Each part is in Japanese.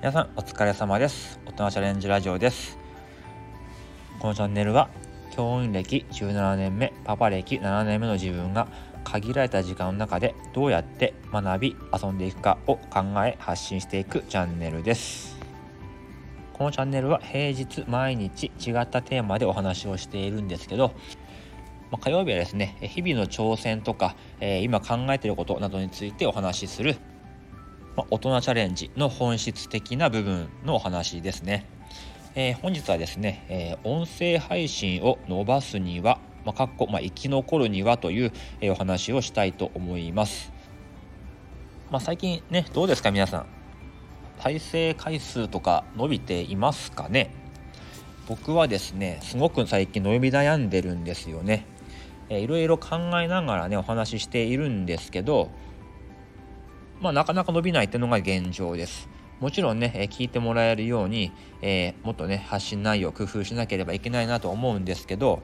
皆さんお疲れ様です。大人チャレンジラジオです。このチャンネルは教員歴17年目パパ歴7年目の自分が限られた時間の中でどうやって学び遊んでいくかを考え発信していくチャンネルです。このチャンネルは平日毎日違ったテーマでお話をしているんですけどま火曜日はですね日々の挑戦とか、え、今考えていることなどについてお話しするまあ、大人チャレンジの本質的な部分のお話ですね。えー、本日はですね、えー、音声配信を伸ばすには、まあ、かっこ、まあ、生き残るにはという、えー、お話をしたいと思います。まあ、最近ね、どうですか皆さん？再生回数とか伸びていますかね？僕はですね、すごく最近伸び悩んでるんですよね。えー、いろいろ考えながらね、お話ししているんですけど、まあ、なかなか伸びないっていうのが現状です。もちろんね、え聞いてもらえるように、えー、もっとね、発信内容を工夫しなければいけないなと思うんですけど、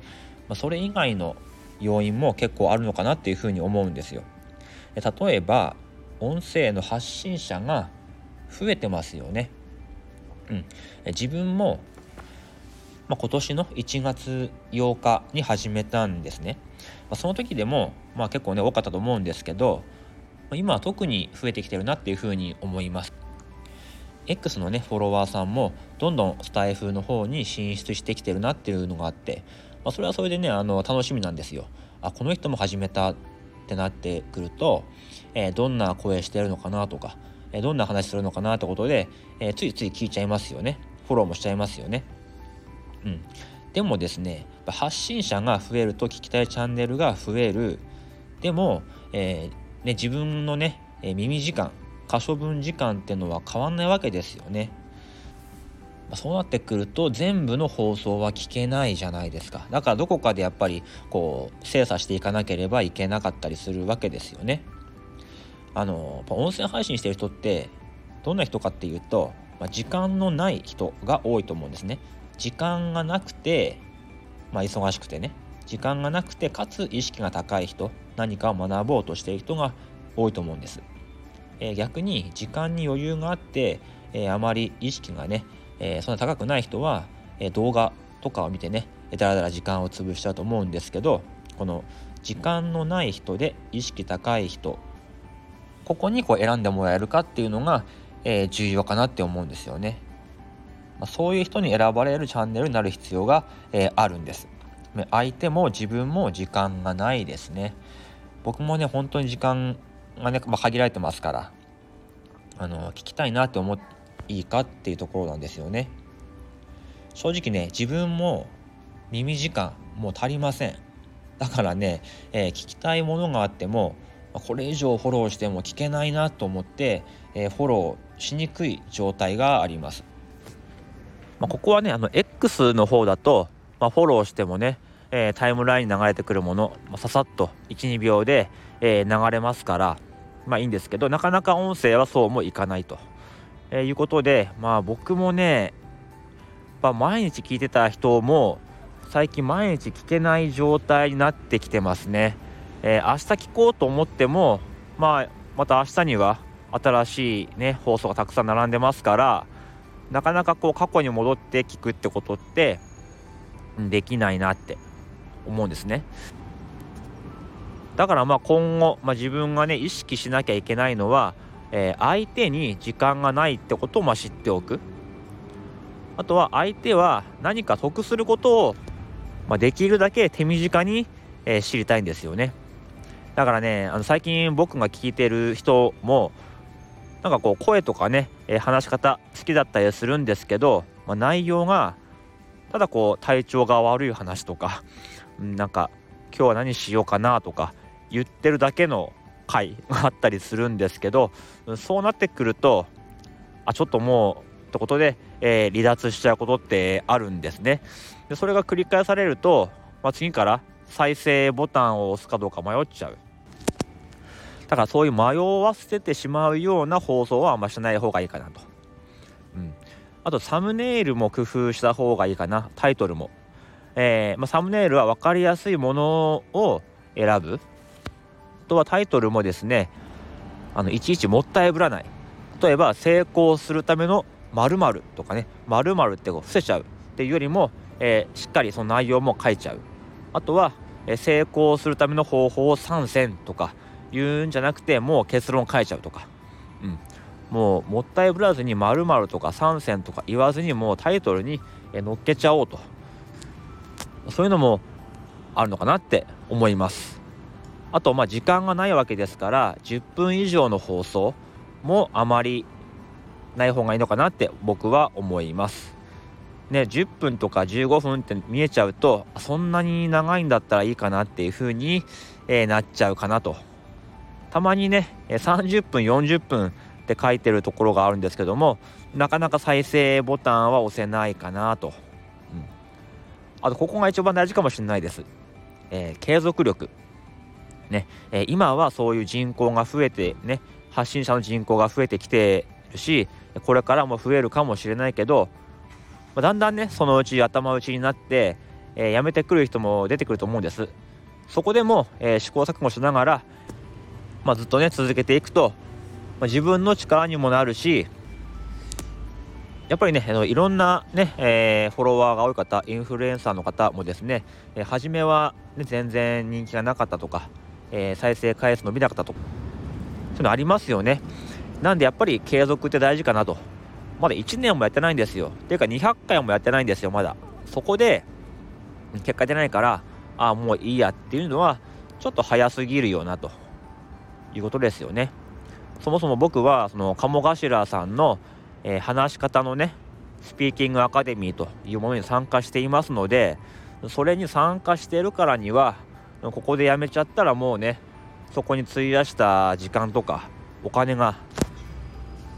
まあ、それ以外の要因も結構あるのかなっていうふうに思うんですよ。例えば、音声の発信者が増えてますよね。うん、自分も、まあ、今年の1月8日に始めたんですね。まあ、その時でも、まあ、結構ね多かったと思うんですけど、今は特に増えてきてるなっていうふうに思います。X のねフォロワーさんもどんどんスタイフの方に進出してきてるなっていうのがあって、まあ、それはそれでねあの楽しみなんですよ。あこの人も始めたってなってくると、えー、どんな声してるのかなとか、えー、どんな話するのかなってことで、えー、ついつい聞いちゃいますよね。フォローもしちゃいますよね。うん。でもですね発信者が増えると聞きたいチャンネルが増えるでも、えーね、自分のね、え耳時間可処分時間っていうのは変わんないわけですよね。そうなってくると全部の放送は聞けないじゃないですか。だからどこかでやっぱりこう精査していかなければいけなかったりするわけですよね。あの音声配信してる人ってどんな人かっていうと、まあ、時間のない人が多いと思うんですね。時間がなくて、まあ、忙しくてね時間がなくてかつ意識が高い人何かを学ぼうとしている人が多いと思うんです、えー、逆に時間に余裕があって、えー、あまり意識がね、えー、そんな高くない人は、え動画とかを見てねだらだら時間を潰しちゃうと思うんですけどこの時間のない人で意識高い人ここにこう選んでもらえるかっていうのが、え重要かなって思うんですよね。まあ、そういう人に選ばれるチャンネルになる必要が、えあるんです。相手も自分も時間がないですね。僕もね、本当に時間がね、まあ、限られてますから、あの、聞きたいなって思っていいかっていうところなんですよね。正直ね、自分も耳時間もう足りません。だからね、えー、聞きたいものがあっても、これ以上フォローしても聞けないなと思って、えー、フォローしにくい状態があります。まあ、ここはね、あの X の方だと、まあ、フォローしてもね、えー、タイムラインに流れてくるもの、まあ、ささっと12秒で、えー、流れますからまあいいんですけどなかなか音声はそうもいかないと、えー、いうことでまあ僕もね、まあ、毎日聞いてた人も最近毎日聞けない状態になってきてますね、えー、明日聞こうと思ってもまあまた明日には新しいね放送がたくさん並んでますからなかなかこう過去に戻って聞くってことってできないなって。思うんですね。だからまあ今後、まあ、自分がね意識しなきゃいけないのは、えー、相手に時間がないってことをまあ知っておくあとは相手は何か得することを、まあ、できるだけ手短に、えー、知りたいんですよねだからねあの最近僕が聞いてる人もなんかこう声とかね、えー、話し方好きだったりするんですけど、まあ、内容がただこう体調が悪い話とかなんか今日は何しようかなとか言ってるだけの回が あったりするんですけどそうなってくるとあちょっともうってことで、えー、離脱しちゃうことってあるんですね。でそれが繰り返されると、まあ、次から再生ボタンを押すかどうか迷っちゃう。だからそういう迷わせてしまうような放送はあんましない方がいいかなと、うん、あとサムネイルも工夫した方がいいかな。タイトルも、えー、まあ、サムネイルは分かりやすいものを選ぶ。あとはタイトルもですねあのいちいちもったいぶらない。例えば成功するための〇〇とかね〇〇ってこう伏せちゃうっていうよりも、えー、しっかりその内容も書いちゃう。あとは、えー、成功するための方法を3選とか言うんじゃなくてもう結論書いちゃうとか、うん、もうもったいぶらずに〇〇とか3選とか言わずにもうタイトルに乗っけちゃおうと。そういうのもあるのかなって思います。あとまあ時間がないわけですから10分以上の放送もあまりない方がいいのかなって僕は思います。ね10分とか15分って見えちゃうとそんなに長いんだったらいいかなっていう風に、えー、なっちゃうかなと。たまにね30分40分って書いてるところがあるんですけどもなかなか再生ボタンは押せないかなと、あとここが一番大事かもしれないです、えー、継続力。ね、えー、今はそういう人口が増えてね発信者の人口が増えてきてるしこれからも増えるかもしれないけど、まあ、だんだんねそのうち頭打ちになって、えー、辞めてくる人も出てくると思うんです。そこでも、えー、試行錯誤しながら、まあ、ずっとね続けていくと、まあ、自分の力にもなるしやっぱりねあのいろんなね、えー、フォロワーが多い方インフルエンサーの方もですね、えー、初めは、ね、全然人気がなかったとか、えー、再生回数伸びなかったとかそういうのありますよね。なんでやっぱり継続って大事かなと。まだ1年もやってないんですよ。っていうか200回もやってないんですよまだ。そこで結果出ないからああもういいやっていうのはちょっと早すぎるよなということですよね。そもそも僕はその鴨頭さんのえー、話し方のねスピーキングアカデミーというものに参加していますのでそれに参加しているからにはここでやめちゃったらもうねそこに費やした時間とかお金が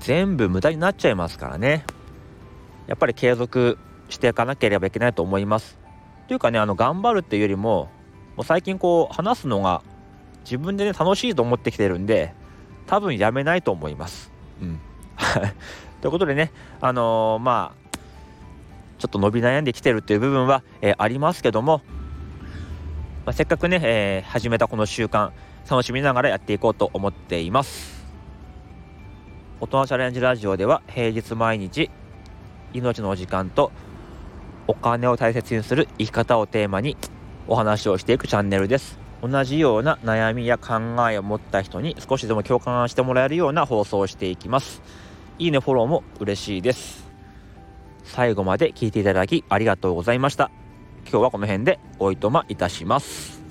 全部無駄になっちゃいますからね。やっぱり継続していかなければいけないと思います。というかねあの頑張るっていうよりももう最近こう話すのが自分でね楽しいと思ってきてるんで多分やめないと思います。うん。ということでね、あのー、まあ、ちょっと伸び悩んできてるっていう部分は、えー、ありますけども、まあ、せっかくね、えー、始めたこの習慣、楽しみながらやっていこうと思っています。大人チャレンジラジオでは平日毎日、命の時間とお金を大切にする生き方をテーマにお話をしていくチャンネルです。同じような悩みや考えを持った人に少しでも共感してもらえるような放送をしていきます。いいね、フォローも嬉しいです。最後まで聞いていただきありがとうございました。今日はこの辺でおいとまいたします。